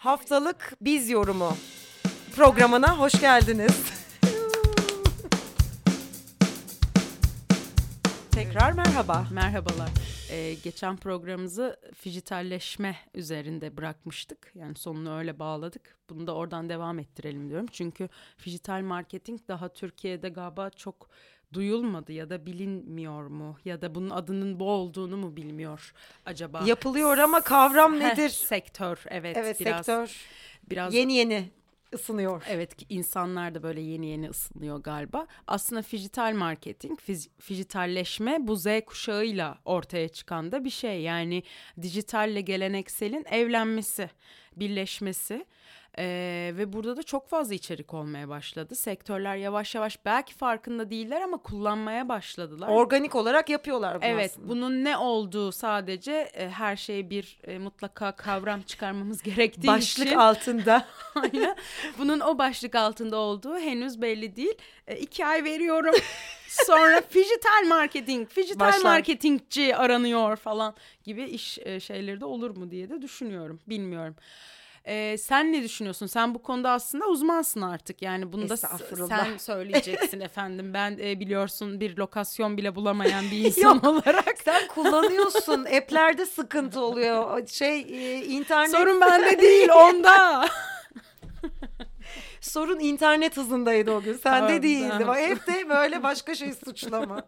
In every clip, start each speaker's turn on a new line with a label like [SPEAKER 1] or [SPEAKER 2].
[SPEAKER 1] haftalık biz yorumu programına hoş geldiniz. Tekrar merhaba.
[SPEAKER 2] Merhabalar. Ee, geçen programımızı fijitalleşme üzerinde bırakmıştık. Yani sonunu öyle bağladık. Bunu da oradan devam ettirelim diyorum. Çünkü fijital marketing daha Türkiye'de galiba çok duyulmadı ya da bilinmiyor mu ya da bunun adının bu olduğunu mu bilmiyor acaba?
[SPEAKER 1] Yapılıyor ama kavram
[SPEAKER 2] Heh,
[SPEAKER 1] nedir?
[SPEAKER 2] sektör evet,
[SPEAKER 1] evet
[SPEAKER 2] biraz
[SPEAKER 1] sektör
[SPEAKER 2] biraz
[SPEAKER 1] yeni yeni ısınıyor.
[SPEAKER 2] Evet insanlar da böyle yeni yeni ısınıyor galiba. Aslında fijital marketing, fijitalleşme bu Z kuşağıyla ortaya çıkan da bir şey. Yani dijitalle gelenekselin evlenmesi, birleşmesi. Ee, ve burada da çok fazla içerik olmaya başladı. Sektörler yavaş yavaş belki farkında değiller ama kullanmaya başladılar.
[SPEAKER 1] Organik olarak yapıyorlar bunu
[SPEAKER 2] Evet,
[SPEAKER 1] aslında.
[SPEAKER 2] bunun ne olduğu sadece e, her şey bir e, mutlaka kavram çıkarmamız gerektiği
[SPEAKER 1] Başlık
[SPEAKER 2] için.
[SPEAKER 1] altında.
[SPEAKER 2] Bunun o başlık altında olduğu henüz belli değil. E, iki ay veriyorum. Sonra fijital marketing, fijital
[SPEAKER 1] Başlar.
[SPEAKER 2] marketingçi aranıyor falan gibi iş e, şeyleri de olur mu diye de düşünüyorum. Bilmiyorum. E, sen ne düşünüyorsun? Sen bu konuda aslında uzmansın artık. Yani bunu da sen söyleyeceksin efendim. Ben e, biliyorsun bir lokasyon bile bulamayan bir insan
[SPEAKER 1] Yok.
[SPEAKER 2] olarak.
[SPEAKER 1] Sen kullanıyorsun. App'lerde sıkıntı oluyor. Şey e, internet
[SPEAKER 2] Sorun bende değil onda.
[SPEAKER 1] sorun internet hızındaydı o gün. Sende
[SPEAKER 2] Tamam,
[SPEAKER 1] değildi.
[SPEAKER 2] tamam.
[SPEAKER 1] Hep de böyle başka şey suçlama.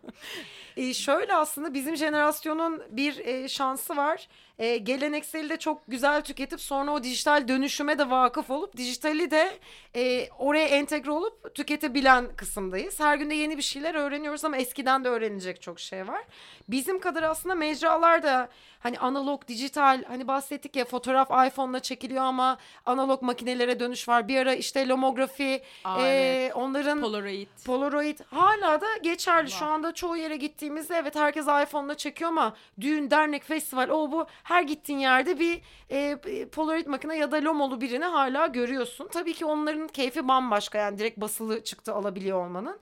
[SPEAKER 1] E, şöyle aslında bizim jenerasyonun bir e, şansı var. E, gelenekseli de çok güzel tüketip sonra o dijital dönüşüme de vakıf olup dijitali de e, oraya entegre olup tüketebilen kısımdayız. Her gün de yeni bir şeyler öğreniyoruz ama eskiden de öğrenilecek çok şey var. Bizim kadar aslında mecralar da hani analog, dijital hani bahsettik ya fotoğraf iPhone'la çekiliyor ama analog makinelere dönüş var. Bir ara işte lomografi,
[SPEAKER 2] Aa,
[SPEAKER 1] e,
[SPEAKER 2] evet.
[SPEAKER 1] onların
[SPEAKER 2] Polaroid.
[SPEAKER 1] Polaroid hala da geçerli. Şu
[SPEAKER 2] Var.
[SPEAKER 1] anda çoğu yere gittiğimizde evet herkes iPhone'la çekiyor ama düğün, dernek, festival o bu her gittiğin yerde bir e, e, Polaroid makine ya da Lomolu birini hala görüyorsun. Tabii ki onların keyfi bambaşka yani direkt basılı çıktı alabiliyor olmanın.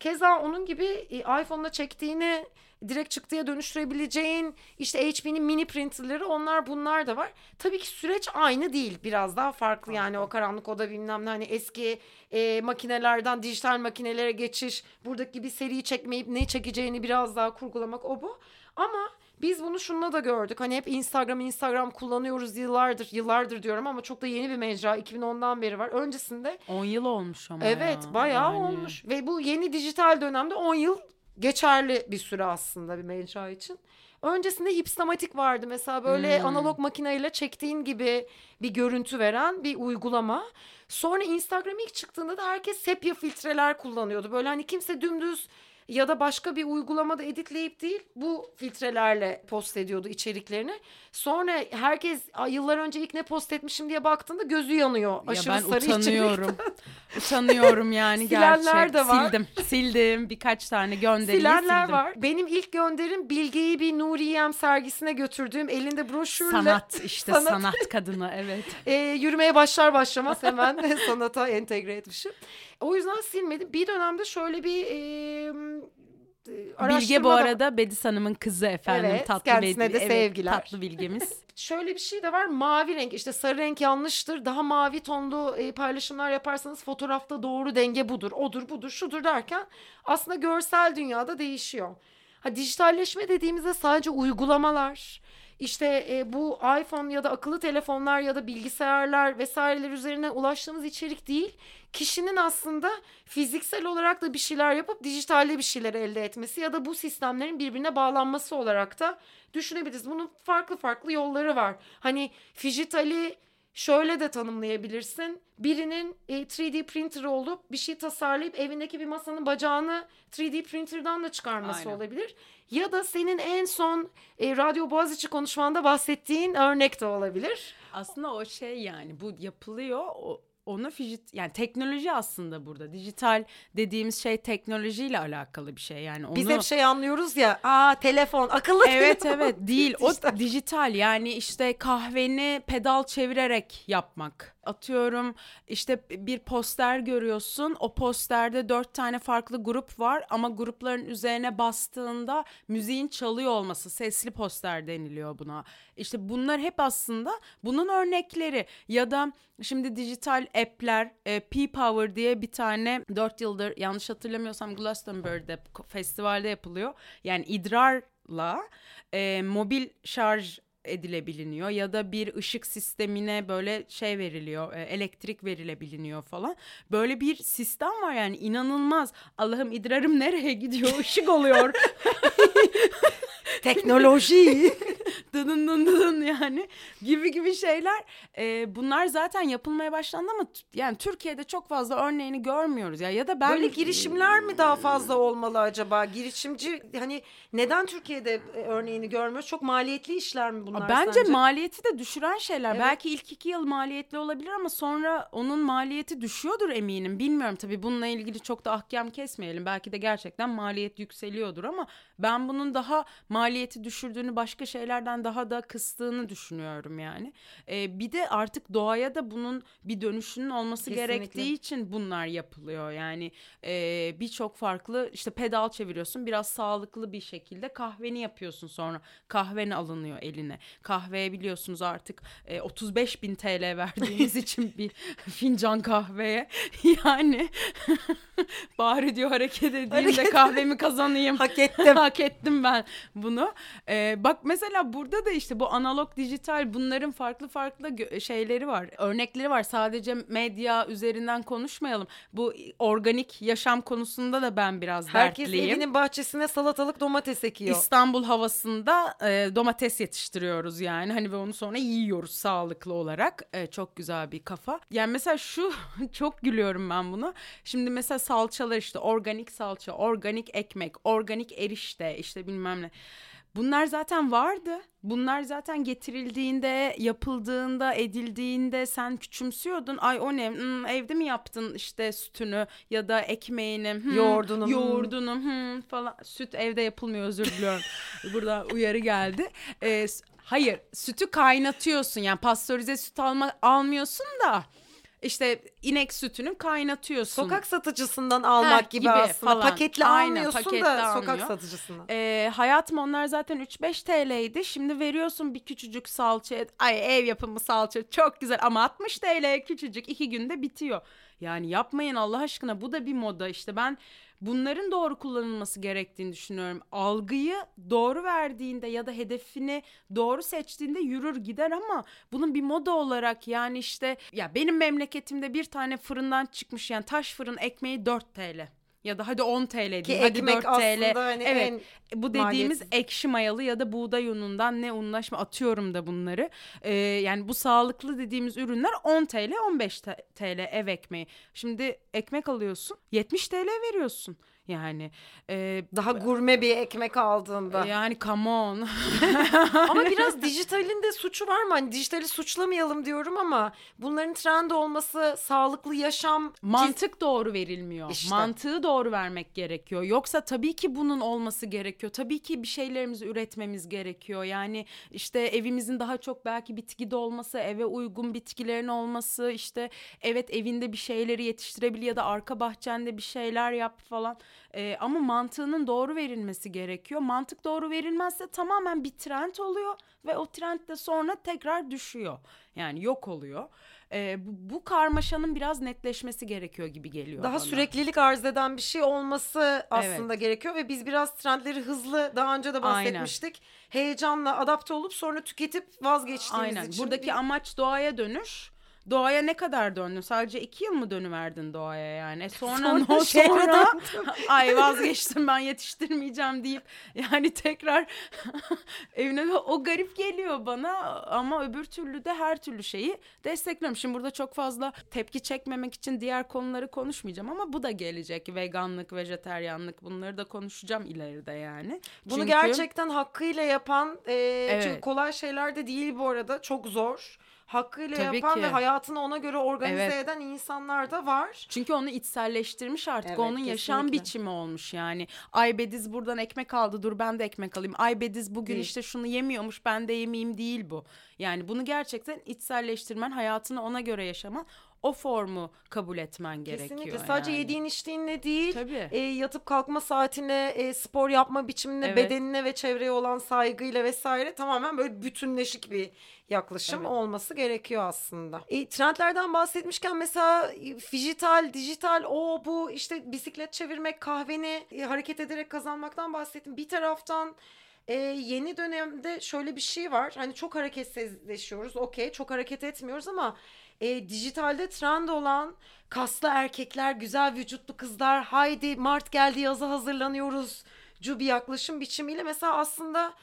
[SPEAKER 1] Keza onun gibi e, iPhone'la çektiğini direkt çıktıya dönüştürebileceğin işte HP'nin mini printerları onlar bunlar da var. Tabii ki süreç aynı değil. Biraz daha farklı yani o karanlık oda bilmem ne hani eski e, makinelerden dijital makinelere geçiş. Buradaki gibi seri çekmeyip ne çekeceğini biraz daha kurgulamak o bu. Ama biz bunu şununla da gördük. Hani hep Instagram Instagram kullanıyoruz yıllardır. Yıllardır diyorum ama çok da yeni bir mecra. 2010'dan beri var. Öncesinde
[SPEAKER 2] 10 yıl olmuş ama
[SPEAKER 1] Evet
[SPEAKER 2] ya.
[SPEAKER 1] bayağı
[SPEAKER 2] Yani.
[SPEAKER 1] olmuş ve bu yeni dijital dönemde 10 yıl geçerli bir süre aslında bir mecra için. Öncesinde hipstamatik vardı mesela böyle
[SPEAKER 2] Hmm.
[SPEAKER 1] analog makineyle çektiğin gibi bir görüntü veren bir uygulama. Sonra Instagram ilk çıktığında da herkes sepya filtreler kullanıyordu. Böyle hani kimse dümdüz ya da başka bir uygulamada editleyip değil bu filtrelerle post ediyordu içeriklerini. Sonra herkes "Ay, yıllar önce ilk ne post etmişim diye baktığında gözü yanıyor.
[SPEAKER 2] Ya
[SPEAKER 1] Aşırı
[SPEAKER 2] ben
[SPEAKER 1] sarı
[SPEAKER 2] utanıyorum. utanıyorum yani
[SPEAKER 1] Silenler
[SPEAKER 2] gerçek.
[SPEAKER 1] de var.
[SPEAKER 2] Sildim. Sildim. Birkaç tane gönderiyi
[SPEAKER 1] Silenler
[SPEAKER 2] sildim.
[SPEAKER 1] var. Benim ilk gönderim Bilge'yi bir Nuriyem sergisine götürdüğüm elinde broşürle
[SPEAKER 2] Sanat işte
[SPEAKER 1] Sanat.
[SPEAKER 2] sanat, kadını evet.
[SPEAKER 1] e, yürümeye başlar başlamaz hemen sanata entegre etmişim. O yüzden silmedim. Bir dönemde şöyle bir e, e, araştırma
[SPEAKER 2] Bilge bu
[SPEAKER 1] da-
[SPEAKER 2] arada Bedis Hanım'ın kızı efendim.
[SPEAKER 1] Evet,
[SPEAKER 2] tatlı
[SPEAKER 1] kendisine
[SPEAKER 2] Bedi-
[SPEAKER 1] de
[SPEAKER 2] evet,
[SPEAKER 1] sevgiler.
[SPEAKER 2] Tatlı bilgemiz.
[SPEAKER 1] Şöyle bir şey de var mavi renk işte sarı renk yanlıştır daha mavi tonlu e, paylaşımlar yaparsanız fotoğrafta doğru denge budur odur budur şudur derken aslında görsel dünyada değişiyor. Ha dijitalleşme dediğimizde sadece uygulamalar işte e, bu iPhone ya da akıllı telefonlar ya da bilgisayarlar vesaireler üzerine ulaştığımız içerik değil kişinin aslında fiziksel olarak da bir şeyler yapıp dijitalde bir şeyler elde etmesi ya da bu sistemlerin birbirine bağlanması olarak da düşünebiliriz. Bunun farklı farklı yolları var. Hani fijitali şöyle de tanımlayabilirsin. Birinin e, 3D printer olup bir şey tasarlayıp evindeki bir masanın bacağını 3D printer'dan da çıkarması
[SPEAKER 2] Aynen.
[SPEAKER 1] olabilir. Ya da senin en son e, Radyo Boğaziçi konuşmanda bahsettiğin örnek de olabilir.
[SPEAKER 2] Aslında o şey yani bu yapılıyor. O, onu fijit yani teknoloji aslında burada. Dijital dediğimiz şey teknolojiyle alakalı bir şey. Yani onu
[SPEAKER 1] Biz hep şey anlıyoruz ya. Aa telefon, akıllı
[SPEAKER 2] Evet
[SPEAKER 1] telefon.
[SPEAKER 2] evet değil o
[SPEAKER 1] dijital
[SPEAKER 2] yani işte kahveni pedal çevirerek yapmak Atıyorum işte bir poster görüyorsun. O posterde dört tane farklı grup var ama grupların üzerine bastığında müziğin çalıyor olması sesli poster deniliyor buna. İşte bunlar hep aslında bunun örnekleri ya da şimdi dijital app'ler e, P-Power diye bir tane 4 yıldır yanlış hatırlamıyorsam Glastonbury'de festivalde yapılıyor. Yani idrarla e, mobil şarj edilebiliniyor ya da bir ışık sistemine böyle şey veriliyor e, elektrik verilebiliniyor falan. Böyle bir sistem var yani inanılmaz. Allah'ım idrarım nereye gidiyor? Işık oluyor.
[SPEAKER 1] Teknoloji.
[SPEAKER 2] Dın dın dın yani gibi gibi şeyler e, bunlar zaten yapılmaya başlandı ama yani Türkiye'de çok fazla örneğini görmüyoruz ya ya da ben
[SPEAKER 1] Böyle girişimler mi daha fazla olmalı acaba? Girişimci hani neden Türkiye'de e, örneğini görmüyoruz? Çok maliyetli işler mi bunlar
[SPEAKER 2] Bence
[SPEAKER 1] sence?
[SPEAKER 2] maliyeti de düşüren şeyler.
[SPEAKER 1] Evet.
[SPEAKER 2] Belki ilk iki yıl maliyetli olabilir ama sonra onun maliyeti düşüyordur eminim. Bilmiyorum tabii bununla ilgili çok da ahkam kesmeyelim. Belki de gerçekten maliyet yükseliyordur ama ben bunun daha maliyeti düşürdüğünü başka şeylerden daha da kıstığını düşünüyorum yani. Ee, bir de artık doğaya da bunun bir dönüşünün olması
[SPEAKER 1] Kesinlikle.
[SPEAKER 2] gerektiği için bunlar yapılıyor. Yani e, birçok farklı işte pedal çeviriyorsun biraz sağlıklı bir şekilde kahveni yapıyorsun sonra kahveni alınıyor eline. Kahveye biliyorsunuz artık e, 35 bin TL verdiğimiz için bir fincan kahveye yani bari diyor hareket edeyim de
[SPEAKER 1] Hareket-
[SPEAKER 2] kahvemi kazanayım.
[SPEAKER 1] Hak ettim.
[SPEAKER 2] Hak ettim ben bunu. Ee, bak mesela burada da işte bu analog dijital bunların farklı farklı şeyleri var. Örnekleri var. Sadece medya üzerinden konuşmayalım. Bu organik yaşam konusunda da ben biraz
[SPEAKER 1] Herkes
[SPEAKER 2] dertliyim.
[SPEAKER 1] evinin bahçesine salatalık domates ekiyor.
[SPEAKER 2] İstanbul havasında e, domates yetiştiriyoruz yani hani ve onu sonra yiyoruz sağlıklı olarak E, çok güzel bir kafa yani mesela şu çok gülüyorum ben buna şimdi mesela salçalar işte organik salça organik ekmek organik erişte işte bilmem ne Bunlar zaten vardı. Bunlar zaten getirildiğinde, yapıldığında, edildiğinde sen küçümsüyordun. Ay o ne? Hmm, evde mi yaptın işte sütünü ya da ekmeğini? Hmm,
[SPEAKER 1] Yoğurdunu, hmm.
[SPEAKER 2] Yoğurdunu hmm, falan. Süt evde yapılmıyor özür diliyorum. Burada uyarı geldi. Ee, hayır sütü kaynatıyorsun yani pastörize süt alma, almıyorsun da işte inek sütünü kaynatıyorsun.
[SPEAKER 1] Sokak satıcısından almak
[SPEAKER 2] Heh,
[SPEAKER 1] gibi,
[SPEAKER 2] gibi
[SPEAKER 1] aslında.
[SPEAKER 2] falan.
[SPEAKER 1] Paketli
[SPEAKER 2] Aynen,
[SPEAKER 1] almıyorsun
[SPEAKER 2] paketli
[SPEAKER 1] da sokak
[SPEAKER 2] almıyor.
[SPEAKER 1] satıcısından.
[SPEAKER 2] Ee, hayatım onlar zaten 3-5 TL'ydi. Şimdi veriyorsun bir küçücük salça. Ay ev yapımı salça çok güzel ama 60 TL küçücük iki günde bitiyor. Yani yapmayın Allah aşkına bu da bir moda işte ben bunların doğru kullanılması gerektiğini düşünüyorum. Algıyı doğru verdiğinde ya da hedefini doğru seçtiğinde yürür gider ama bunun bir moda olarak yani işte ya benim memleketimde bir tane fırından çıkmış yani taş fırın ekmeği 4 TL. Ya da hadi 10 TL diyeyim.
[SPEAKER 1] Ki
[SPEAKER 2] hadi
[SPEAKER 1] ekmek
[SPEAKER 2] 4 TL.
[SPEAKER 1] aslında hani
[SPEAKER 2] evet.
[SPEAKER 1] en
[SPEAKER 2] Bu dediğimiz
[SPEAKER 1] maliyetsiz.
[SPEAKER 2] ekşi mayalı ya da buğday unundan ne unlaşma atıyorum da bunları. Ee, yani bu sağlıklı dediğimiz ürünler 10 TL 15 T- TL ev ekmeği. Şimdi ekmek alıyorsun 70 TL veriyorsun. Yani e,
[SPEAKER 1] daha gurme bir ekmek aldığında.
[SPEAKER 2] yani come on.
[SPEAKER 1] ama biraz dijitalin de suçu var mı? Hani dijitali suçlamayalım diyorum ama bunların trend olması sağlıklı yaşam
[SPEAKER 2] Mantık doğru verilmiyor.
[SPEAKER 1] İşte.
[SPEAKER 2] Mantığı doğru vermek gerekiyor. Yoksa tabii ki bunun olması gerekiyor. Tabii ki bir şeylerimizi üretmemiz gerekiyor. Yani işte evimizin daha çok belki bitkide olması, eve uygun bitkilerin olması, işte evet evinde bir şeyleri yetiştirebil ya da arka bahçende bir şeyler yap falan. Ee, ama mantığının doğru verilmesi gerekiyor. Mantık doğru verilmezse tamamen bir trend oluyor ve o trend de sonra tekrar düşüyor. Yani yok oluyor. Ee, bu, bu karmaşanın biraz netleşmesi gerekiyor gibi geliyor
[SPEAKER 1] daha
[SPEAKER 2] bana.
[SPEAKER 1] süreklilik arz eden bir şey olması aslında gerekiyor ve biz biraz trendleri hızlı daha önce de bahsetmiştik. Heyecanla adapte olup sonra tüketip vazgeçtiğimiz
[SPEAKER 2] Aynen.
[SPEAKER 1] için.
[SPEAKER 2] Buradaki
[SPEAKER 1] bir-
[SPEAKER 2] amaç doğaya dönüş. Doğaya ne kadar döndün? Sadece iki yıl mı dönüverdin doğaya yani? E Sonra,
[SPEAKER 1] Sonra
[SPEAKER 2] no,
[SPEAKER 1] şehre
[SPEAKER 2] sonra ay vazgeçtim ben yetiştirmeyeceğim deyip yani tekrar evine o garip geliyor bana ama öbür türlü de her türlü şeyi destekliyorum. Şimdi burada çok fazla tepki çekmemek için diğer konuları konuşmayacağım ama bu da gelecek. Veganlık, vejeteryanlık bunları da konuşacağım ileride yani.
[SPEAKER 1] Bunu
[SPEAKER 2] Çünkü-
[SPEAKER 1] gerçekten hakkıyla yapan e,
[SPEAKER 2] Evet.
[SPEAKER 1] çünkü kolay şeyler de değil bu arada çok zor. Hakkıyla
[SPEAKER 2] Tabii
[SPEAKER 1] yapan
[SPEAKER 2] ki.
[SPEAKER 1] ve hayatını ona göre organize
[SPEAKER 2] Evet.
[SPEAKER 1] eden insanlar da var.
[SPEAKER 2] Çünkü onu içselleştirmiş artık.
[SPEAKER 1] Evet,
[SPEAKER 2] onun yaşam
[SPEAKER 1] kesinlikle.
[SPEAKER 2] biçimi olmuş yani. Ay Bediz buradan ekmek aldı dur ben de ekmek alayım. Ay Bediz bugün
[SPEAKER 1] Değil.
[SPEAKER 2] işte şunu yemiyormuş ben de yemeyeyim değil bu. Yani bunu gerçekten içselleştirmen, hayatını ona göre yaşaman, o formu kabul etmen gerekiyor.
[SPEAKER 1] Kesinlikle. Sadece
[SPEAKER 2] yani.
[SPEAKER 1] yediğin içtiğinle değil,
[SPEAKER 2] Tabii.
[SPEAKER 1] e, yatıp kalkma saatine, e, spor yapma biçimine,
[SPEAKER 2] Evet.
[SPEAKER 1] bedenine ve çevreye olan saygıyla vesaire tamamen böyle bütünleşik bir yaklaşım
[SPEAKER 2] Evet.
[SPEAKER 1] olması gerekiyor aslında. E, trendlerden bahsetmişken mesela e, dijital, dijital o bu işte bisiklet çevirmek, kahveni e, hareket ederek kazanmaktan bahsettim. Bir taraftan e, yeni dönemde şöyle bir şey var. Hani çok hareketsizleşiyoruz. Okey, çok hareket etmiyoruz ama e, dijitalde trend olan kaslı erkekler, güzel vücutlu kızlar, haydi Mart geldi yaza hazırlanıyoruz cu bir yaklaşım biçimiyle mesela aslında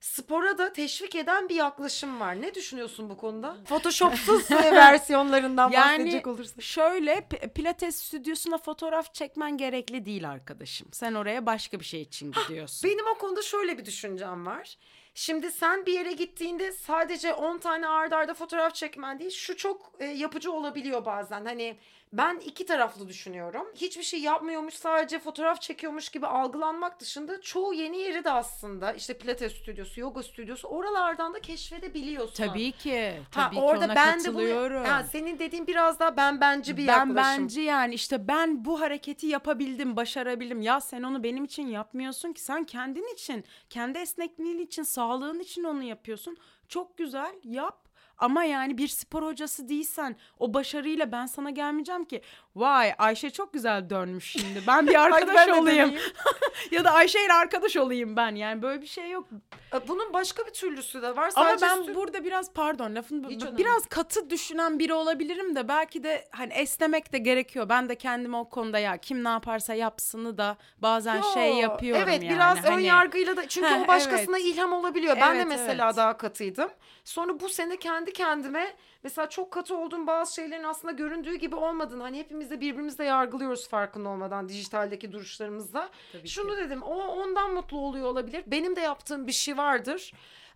[SPEAKER 1] spora da teşvik eden bir yaklaşım var. Ne düşünüyorsun bu konuda? Photoshopsuz versiyonlarından
[SPEAKER 2] Yani
[SPEAKER 1] bahsedecek olursak.
[SPEAKER 2] şöyle pilates stüdyosuna fotoğraf çekmen gerekli değil arkadaşım. Sen oraya başka bir şey için gidiyorsun.
[SPEAKER 1] Benim o konuda şöyle bir düşüncem var. Şimdi sen bir yere gittiğinde sadece 10 tane ardarda arda fotoğraf çekmen değil. Şu çok e, yapıcı olabiliyor bazen. Hani ben iki taraflı düşünüyorum. Hiçbir şey yapmıyormuş sadece fotoğraf çekiyormuş gibi algılanmak dışında çoğu yeni yeri de aslında işte pilates stüdyosu, yoga stüdyosu oralardan da keşfedebiliyorsun.
[SPEAKER 2] Tabii ki.
[SPEAKER 1] Ha,
[SPEAKER 2] Tabii
[SPEAKER 1] orada
[SPEAKER 2] ki ona
[SPEAKER 1] ben de bunu ha, senin dediğin biraz daha ben bence bir
[SPEAKER 2] ben
[SPEAKER 1] yaklaşım.
[SPEAKER 2] bence yani işte ben bu hareketi yapabildim, başarabildim. Ya sen onu benim için yapmıyorsun ki. Sen kendin için, kendi esnekliğin için, sağlığın için onu yapıyorsun. Çok güzel, yap. Ama yani bir spor hocası değilsen o başarıyla ben sana gelmeyeceğim ki. Vay Ayşe çok güzel dönmüş şimdi. Ben bir arkadaş
[SPEAKER 1] ben de
[SPEAKER 2] olayım. ya da Ayşe ile arkadaş olayım ben. Yani böyle bir şey yok.
[SPEAKER 1] E, Bunun başka bir türlüsü de var.
[SPEAKER 2] Ama
[SPEAKER 1] Sadece
[SPEAKER 2] ben
[SPEAKER 1] stü-
[SPEAKER 2] burada biraz pardon lafını
[SPEAKER 1] Hiç önemli
[SPEAKER 2] biraz katı düşünen biri olabilirim de belki de hani esnemek de gerekiyor. Ben de kendimi o konuda ya kim ne yaparsa yapsını da bazen şey
[SPEAKER 1] Yo,
[SPEAKER 2] yapıyorum
[SPEAKER 1] Evet
[SPEAKER 2] yani.
[SPEAKER 1] biraz ön
[SPEAKER 2] Hani-
[SPEAKER 1] yargıyla da çünkü
[SPEAKER 2] Heh,
[SPEAKER 1] o başkasına ilham olabiliyor. ben de
[SPEAKER 2] Evet,
[SPEAKER 1] mesela
[SPEAKER 2] evet.
[SPEAKER 1] daha katıydım. Sonra bu sene kendi kendime mesela çok katı olduğum bazı şeylerin aslında göründüğü gibi olmadığını hani hepimiz de birbirimizle yargılıyoruz farkında olmadan dijitaldeki duruşlarımızda.
[SPEAKER 2] Tabii
[SPEAKER 1] Şunu
[SPEAKER 2] ki.
[SPEAKER 1] dedim o ondan mutlu oluyor olabilir. Benim de yaptığım bir şey vardır.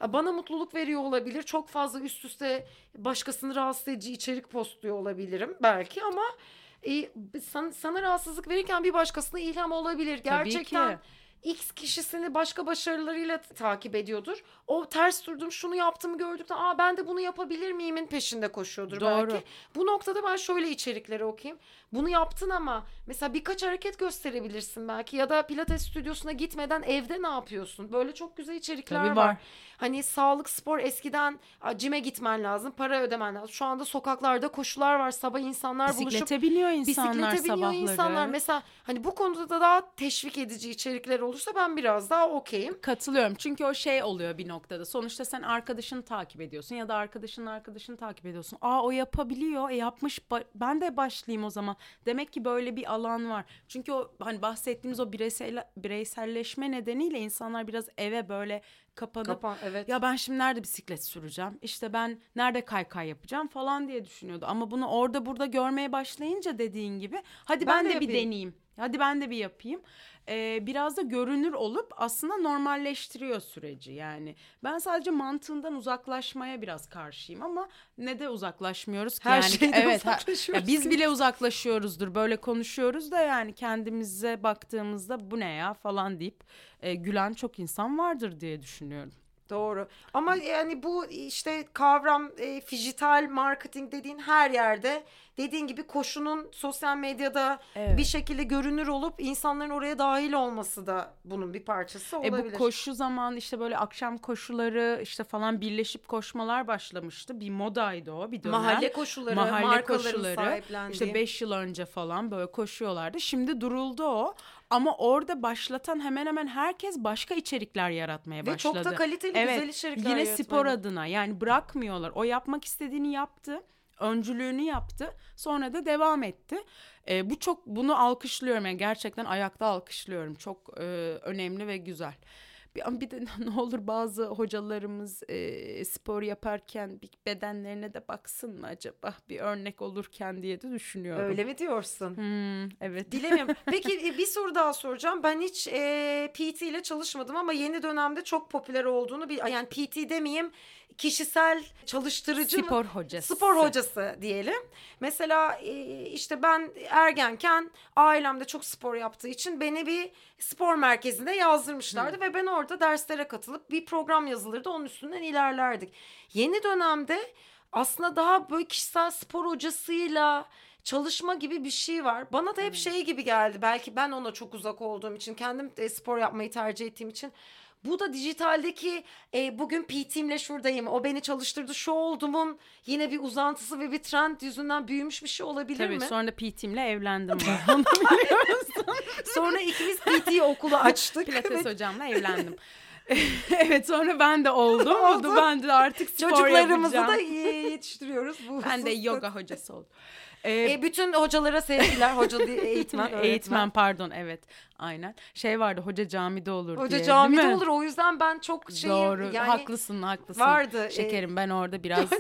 [SPEAKER 1] Bana mutluluk veriyor olabilir. Çok fazla üst üste başkasını rahatsız edici içerik postluyor olabilirim belki ama e, sana, sana rahatsızlık verirken bir başkasına ilham olabilir.
[SPEAKER 2] Tabii
[SPEAKER 1] Gerçekten
[SPEAKER 2] ki.
[SPEAKER 1] X kişisini başka başarılarıyla takip ediyordur. O ters durdum şunu yaptığımı gördükten aa ben de bunu yapabilir miyimin peşinde koşuyordur
[SPEAKER 2] Doğru.
[SPEAKER 1] belki. Bu noktada ben şöyle içerikleri okuyayım. Bunu yaptın ama mesela birkaç hareket gösterebilirsin belki ya da pilates stüdyosuna gitmeden evde ne yapıyorsun? Böyle çok güzel içerikler
[SPEAKER 2] Tabii
[SPEAKER 1] var.
[SPEAKER 2] var.
[SPEAKER 1] Hani sağlık spor eskiden cime gitmen lazım, para ödemen lazım. Şu anda sokaklarda koşular var. Sabah insanlar buluşup
[SPEAKER 2] Bisiklete biniyor insanlar
[SPEAKER 1] Bisiklete biniyor
[SPEAKER 2] sabahları.
[SPEAKER 1] insanlar. Mesela hani bu konuda da daha teşvik edici içerikler olursa ben biraz daha okeyim.
[SPEAKER 2] Katılıyorum. Çünkü o şey oluyor bir noktada. Sonuçta sen arkadaşını takip ediyorsun ya da arkadaşının arkadaşını takip ediyorsun. Aa o yapabiliyor. E yapmış. ben de başlayayım o zaman. Demek ki böyle bir alan var. Çünkü o hani bahsettiğimiz o bireysel bireyselleşme nedeniyle insanlar biraz eve böyle kapanıp
[SPEAKER 1] Kapan evet.
[SPEAKER 2] ya ben şimdi nerede bisiklet süreceğim? İşte ben nerede kaykay yapacağım falan diye düşünüyordu. Ama bunu orada burada görmeye başlayınca dediğin gibi hadi
[SPEAKER 1] Ben
[SPEAKER 2] ben,
[SPEAKER 1] de
[SPEAKER 2] de, bir deneyeyim. Hadi ben de bir yapayım. Ee, biraz da görünür olup aslında normalleştiriyor süreci yani. Ben sadece mantığından uzaklaşmaya biraz karşıyım ama ne de uzaklaşmıyoruz ki
[SPEAKER 1] Her
[SPEAKER 2] yani.
[SPEAKER 1] şeyden
[SPEAKER 2] evet,
[SPEAKER 1] uzaklaşıyoruz
[SPEAKER 2] ya biz bile uzaklaşıyoruzdur. Böyle konuşuyoruz da yani kendimize baktığımızda bu ne ya falan deyip e, gülen çok insan vardır diye düşünüyorum.
[SPEAKER 1] Doğru. Ama yani bu işte kavram e, dijital marketing dediğin her yerde dediğin gibi koşunun sosyal medyada
[SPEAKER 2] Evet.
[SPEAKER 1] bir şekilde görünür olup insanların oraya dahil olması da bunun bir parçası
[SPEAKER 2] E
[SPEAKER 1] olabilir.
[SPEAKER 2] bu koşu zaman işte böyle akşam koşuları işte falan birleşip koşmalar başlamıştı. Bir modaydı o bir dönem.
[SPEAKER 1] Mahalle koşuları,
[SPEAKER 2] Mahalle koşuları işte 5 yıl önce falan böyle koşuyorlardı. Şimdi duruldu o. Ama orada başlatan hemen hemen herkes başka içerikler yaratmaya
[SPEAKER 1] Ve
[SPEAKER 2] başladı.
[SPEAKER 1] çok da kaliteli
[SPEAKER 2] evet,
[SPEAKER 1] güzel içerikler
[SPEAKER 2] Yine
[SPEAKER 1] yaratmaya
[SPEAKER 2] spor adına yani bırakmıyorlar. O yapmak istediğini yaptı. Öncülüğünü yaptı. Sonra da devam etti. E, bu çok bunu alkışlıyorum yani gerçekten ayakta alkışlıyorum. Çok e, önemli ve güzel. Bir, bir de ne olur bazı hocalarımız e, spor yaparken bir bedenlerine de baksın mı acaba bir örnek olurken diye de düşünüyorum.
[SPEAKER 1] Öyle mi diyorsun?
[SPEAKER 2] Hmm, evet.
[SPEAKER 1] Bilemiyorum. Peki e, bir soru daha soracağım. Ben hiç e, PT ile çalışmadım ama yeni dönemde çok popüler olduğunu bir yani PT demeyeyim kişisel çalıştırıcı mı?
[SPEAKER 2] Spor hocası.
[SPEAKER 1] Spor hocası diyelim. Mesela e, işte ben ergenken ailemde çok spor yaptığı için beni bir spor merkezine yazdırmışlardı ve ben orada orada derslere katılıp bir program yazılırdı onun üstünden ilerlerdik. Yeni dönemde aslında daha böyle kişisel spor hocasıyla çalışma gibi bir şey var. Bana da hep şey gibi geldi. Belki ben ona çok uzak olduğum için, kendim de spor yapmayı tercih ettiğim için. Bu da dijitaldeki e, bugün PT'imle şuradayım. O beni çalıştırdı. Şu oldumun yine bir uzantısı ve bir trend yüzünden büyümüş bir şey olabilir
[SPEAKER 2] Tabii
[SPEAKER 1] mi?
[SPEAKER 2] sonra da PT'imle evlendim ben. Onu biliyorsun.
[SPEAKER 1] Sonra ikimiz PT okulu açtık.
[SPEAKER 2] Pilates hocamla evlendim. evet sonra ben de oldum.
[SPEAKER 1] Oldu.
[SPEAKER 2] Ben de artık spor
[SPEAKER 1] Çocuklarımızı
[SPEAKER 2] yapacağım.
[SPEAKER 1] da yetiştiriyoruz. Bu
[SPEAKER 2] Ben de yoga hocası oldum. Ee,
[SPEAKER 1] E, bütün hocalara sevgiler. Hoca değil, eğitmen, öğretmen.
[SPEAKER 2] Eğitmen pardon evet aynen. Şey vardı hoca camide olur
[SPEAKER 1] Hoca
[SPEAKER 2] diye değil
[SPEAKER 1] camide
[SPEAKER 2] mi?
[SPEAKER 1] olur. O yüzden ben çok şeyim.
[SPEAKER 2] Doğru
[SPEAKER 1] yani
[SPEAKER 2] haklısın haklısın.
[SPEAKER 1] vardı, e,
[SPEAKER 2] Şekerim ben orada biraz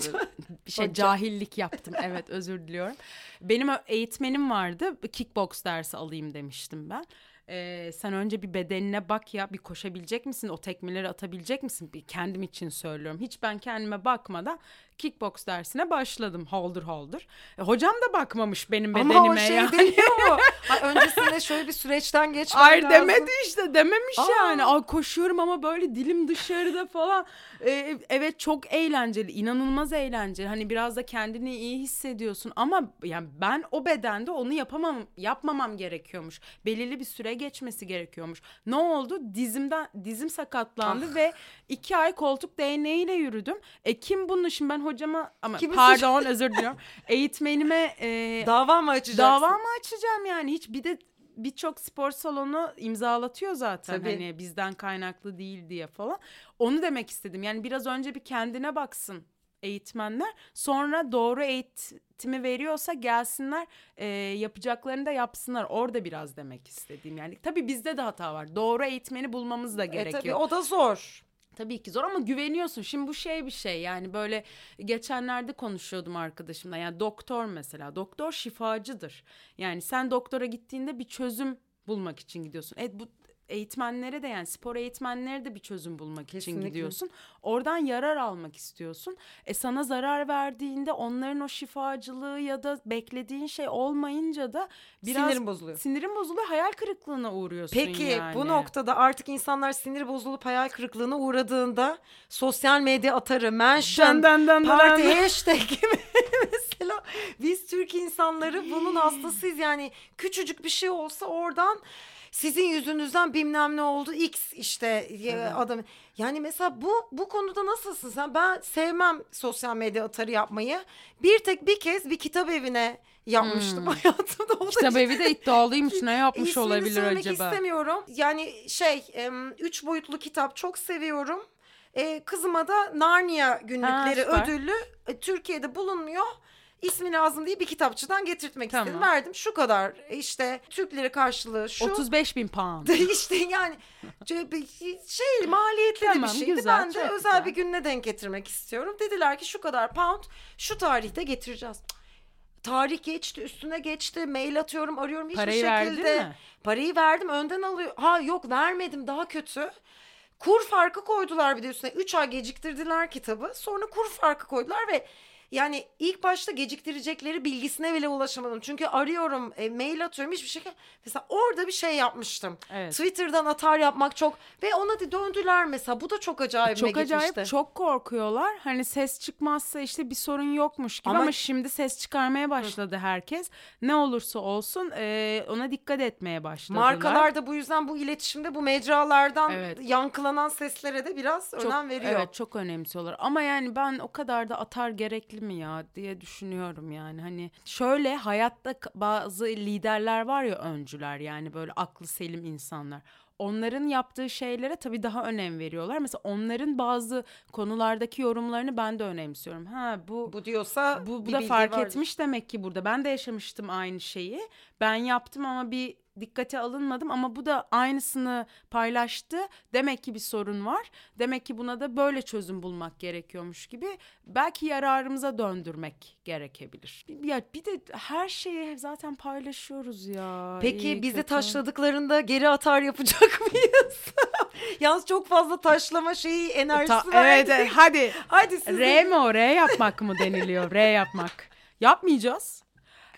[SPEAKER 2] bir şey
[SPEAKER 1] Hoca.
[SPEAKER 2] cahillik yaptım. Evet özür diliyorum. Benim eğitmenim vardı kickbox dersi alayım demiştim ben. Ee, sen önce bir bedenine bak ya bir koşabilecek misin o tekmeleri atabilecek misin bir kendim için söylüyorum hiç ben kendime bakmadan kickbox dersine başladım holder holder e, hocam da bakmamış benim bedenime
[SPEAKER 1] Ama o şey
[SPEAKER 2] yani.
[SPEAKER 1] deniyor mu? Ay, öncesinde şöyle bir süreçten geçmem
[SPEAKER 2] Hayır
[SPEAKER 1] lazım.
[SPEAKER 2] demedi işte dememiş
[SPEAKER 1] Aa.
[SPEAKER 2] yani. Ay koşuyorum ama böyle dilim dışarıda falan. Ee, evet çok eğlenceli, inanılmaz eğlenceli. Hani biraz da kendini iyi hissediyorsun ama yani ben o bedende onu yapamam, yapmamam gerekiyormuş. Belirli bir süre geçmesi gerekiyormuş. Ne oldu? Dizimden dizim sakatlandı
[SPEAKER 1] Ah.
[SPEAKER 2] ve iki ay koltuk değneğiyle yürüdüm. E kim bunu şimdi ben hocama ama
[SPEAKER 1] Kimi
[SPEAKER 2] pardon özür diliyorum. Eğitmenime e,
[SPEAKER 1] Dava mı açacaksın?
[SPEAKER 2] Dava mı açacağım yani? Hiç bir de birçok spor salonu imzalatıyor zaten
[SPEAKER 1] Tabii.
[SPEAKER 2] hani bizden kaynaklı değil diye falan. Onu demek istedim. Yani biraz önce bir kendine baksın eğitmenler. Sonra doğru eğitimi veriyorsa gelsinler e, yapacaklarını da yapsınlar. Orada biraz demek istediğim yani. Tabii bizde de hata var. Doğru eğitmeni bulmamız da
[SPEAKER 1] E
[SPEAKER 2] gerekiyor.
[SPEAKER 1] tabii o da zor.
[SPEAKER 2] Tabii ki zor ama güveniyorsun. Şimdi bu şey bir şey yani böyle geçenlerde konuşuyordum arkadaşımla. Yani doktor mesela. Doktor şifacıdır. Yani sen doktora gittiğinde bir çözüm bulmak için gidiyorsun. E bu eğitmenlere de yani spor eğitmenlere de bir çözüm bulmak için
[SPEAKER 1] Kesinlikle.
[SPEAKER 2] gidiyorsun. Oradan yarar almak istiyorsun. E sana zarar verdiğinde onların o şifacılığı ya da beklediğin şey olmayınca da biraz
[SPEAKER 1] Sinirim bozuluyor.
[SPEAKER 2] Sinirin bozuluyor. Hayal kırıklığına uğruyorsun
[SPEAKER 1] Peki
[SPEAKER 2] yani.
[SPEAKER 1] bu noktada artık insanlar sinir bozulup hayal kırıklığına uğradığında sosyal medya atarı, mention,
[SPEAKER 2] dan dan.
[SPEAKER 1] parti hashtag gibi mesela biz Türk insanları bunun hastasıyız yani küçücük bir şey olsa oradan sizin yüzünüzden bilmem ne oldu X işte ya, adam yani mesela bu bu konuda nasılsın sen ben sevmem sosyal medya atarı yapmayı bir tek bir kez bir kitap evine yapmıştım hayatımda o da
[SPEAKER 2] Kitap evi de iddialıymış. Ne yapmış
[SPEAKER 1] İsmini
[SPEAKER 2] olabilir acaba?
[SPEAKER 1] istemiyorum. Yani şey üç boyutlu kitap çok seviyorum. E, kızıma da Narnia günlükleri
[SPEAKER 2] süper.
[SPEAKER 1] ödüllü e, Türkiye'de bulunmuyor. İsmi lazım diye bir kitapçıdan getirtmek
[SPEAKER 2] Tamam.
[SPEAKER 1] istedim. Verdim şu kadar işte Türk lira karşılığı şu.
[SPEAKER 2] 35 bin pound.
[SPEAKER 1] işte yani bir şey maliyetli de
[SPEAKER 2] Tamam,
[SPEAKER 1] bir şeydi.
[SPEAKER 2] güzel,
[SPEAKER 1] ben de
[SPEAKER 2] çok
[SPEAKER 1] özel
[SPEAKER 2] güzel.
[SPEAKER 1] bir gününe denk getirmek istiyorum. Dediler ki şu kadar pound şu tarihte getireceğiz. Tarih geçti üstüne geçti mail atıyorum arıyorum hiçbir
[SPEAKER 2] Parayı verdin
[SPEAKER 1] şekilde.
[SPEAKER 2] mi?
[SPEAKER 1] Parayı verdim önden alıyor. Ha yok vermedim daha kötü. Kur farkı koydular bir de üstüne. 3 ay geciktirdiler kitabı. Sonra kur farkı koydular ve yani ilk başta geciktirecekleri bilgisine bile ulaşamadım. Çünkü arıyorum, e, mail atıyorum hiçbir şekilde. Mesela orada bir şey yapmıştım.
[SPEAKER 2] Evet.
[SPEAKER 1] Twitter'dan atar yapmak çok ve ona da döndüler mesela. Bu da çok acayip
[SPEAKER 2] Çok acayip
[SPEAKER 1] gitmişti.
[SPEAKER 2] çok korkuyorlar. Hani ses çıkmazsa işte bir sorun yokmuş gibi
[SPEAKER 1] Ama-
[SPEAKER 2] ama, şimdi ses çıkarmaya başladı herkes. Ne olursa olsun e, ona dikkat etmeye başladılar.
[SPEAKER 1] Markalar da bu yüzden bu iletişimde bu mecralardan
[SPEAKER 2] Evet.
[SPEAKER 1] yankılanan seslere de biraz
[SPEAKER 2] çok,
[SPEAKER 1] önem veriyor.
[SPEAKER 2] Evet çok önemsiyorlar. Ama yani ben o kadar da atar gerekli mi ya diye düşünüyorum yani. Hani şöyle hayatta bazı liderler var ya öncüler yani böyle aklı selim insanlar. Onların yaptığı şeylere tabii daha önem veriyorlar. Mesela onların bazı konulardaki yorumlarını ben de önemsiyorum. Ha bu
[SPEAKER 1] Bu diyorsa
[SPEAKER 2] bu, bu da fark
[SPEAKER 1] vardır.
[SPEAKER 2] etmiş demek ki burada. Ben de yaşamıştım aynı şeyi. Ben yaptım ama bir dikkate alınmadım ama bu da aynısını paylaştı. Demek ki bir sorun var. Demek ki buna da böyle çözüm bulmak gerekiyormuş gibi. Belki yararımıza döndürmek gerekebilir. Ya bir de her şeyi zaten paylaşıyoruz ya.
[SPEAKER 1] Peki
[SPEAKER 2] İyi,
[SPEAKER 1] bizi
[SPEAKER 2] kötü.
[SPEAKER 1] taşladıklarında geri atar yapacak mıyız? Yalnız çok fazla taşlama şeyi enerjisi
[SPEAKER 2] Ta-
[SPEAKER 1] verdi.
[SPEAKER 2] evet, hadi.
[SPEAKER 1] Hadi siz
[SPEAKER 2] R mi o? R yapmak mı deniliyor? R yapmak. Yapmayacağız.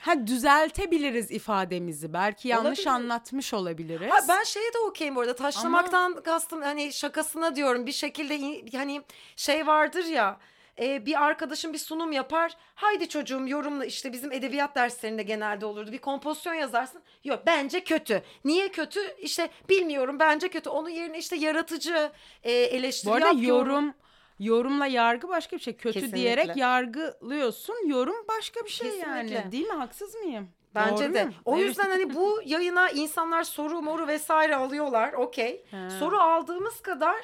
[SPEAKER 2] Ha düzeltebiliriz ifademizi. Belki yanlış
[SPEAKER 1] Olabilir.
[SPEAKER 2] anlatmış olabiliriz.
[SPEAKER 1] Ha, ben şeye de okeyim bu arada. Taşlamaktan kastım hani şakasına diyorum. Bir şekilde in- hani şey vardır ya. e, bir arkadaşım bir sunum yapar. Haydi çocuğum yorumla işte bizim edebiyat derslerinde genelde olurdu. Bir kompozisyon yazarsın. Yok bence kötü. Niye kötü? İşte bilmiyorum bence kötü. Onun yerine işte yaratıcı e, eleştiri
[SPEAKER 2] Bu arada
[SPEAKER 1] yap,
[SPEAKER 2] yorum yorumla yargı başka bir şey. Kötü
[SPEAKER 1] Kesinlikle.
[SPEAKER 2] diyerek yargılıyorsun. Yorum başka bir şey
[SPEAKER 1] Kesinlikle.
[SPEAKER 2] yani. Değil mi? Haksız mıyım?
[SPEAKER 1] Bence
[SPEAKER 2] Doğru
[SPEAKER 1] de.
[SPEAKER 2] muyum?
[SPEAKER 1] O
[SPEAKER 2] Evet.
[SPEAKER 1] yüzden hani bu yayına insanlar soru moru vesaire alıyorlar. Okey. Soru aldığımız kadar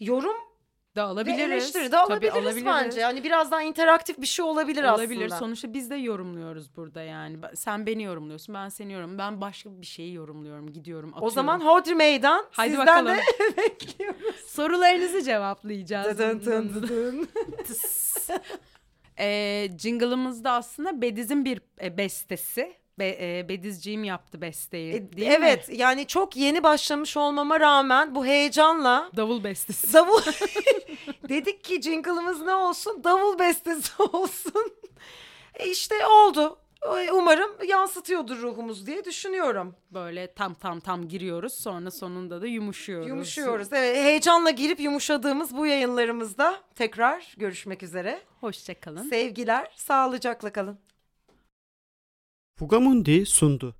[SPEAKER 1] yorum
[SPEAKER 2] da
[SPEAKER 1] ve
[SPEAKER 2] alabiliriz.
[SPEAKER 1] eleştiri de
[SPEAKER 2] Tabii
[SPEAKER 1] alabiliriz,
[SPEAKER 2] alabiliriz.
[SPEAKER 1] bence. Yani biraz daha interaktif bir şey olabilir,
[SPEAKER 2] Olabilir.
[SPEAKER 1] aslında.
[SPEAKER 2] Sonuçta biz de yorumluyoruz burada yani. Sen beni yorumluyorsun, ben seni yorumluyorum. Ben başka bir şeyi yorumluyorum, gidiyorum, atıyorum.
[SPEAKER 1] O zaman hodri meydan
[SPEAKER 2] Haydi
[SPEAKER 1] sizden
[SPEAKER 2] bakalım.
[SPEAKER 1] de bekliyoruz.
[SPEAKER 2] sorularınızı cevaplayacağız.
[SPEAKER 1] Dın dın dın.
[SPEAKER 2] Ee, jingle'ımızda aslında Bediz'in bir e, bestesi. Be, e, Bedizciğim yaptı besteyi.
[SPEAKER 1] E,
[SPEAKER 2] değil mi?
[SPEAKER 1] evet yani çok yeni başlamış olmama rağmen bu heyecanla
[SPEAKER 2] Davul bestesi.
[SPEAKER 1] davul dedik ki jingle'ımız ne olsun davul bestesi olsun. E işte oldu. E, Umarım yansıtıyordur ruhumuz diye düşünüyorum.
[SPEAKER 2] Böyle tam tam tam giriyoruz. Sonra sonunda da yumuşuyoruz.
[SPEAKER 1] Yumuşuyoruz. Evet, heyecanla girip yumuşadığımız bu yayınlarımızda tekrar görüşmek üzere.
[SPEAKER 2] Hoşçakalın.
[SPEAKER 1] Sevgiler, sağlıcakla kalın.
[SPEAKER 3] Fugamundi sundu.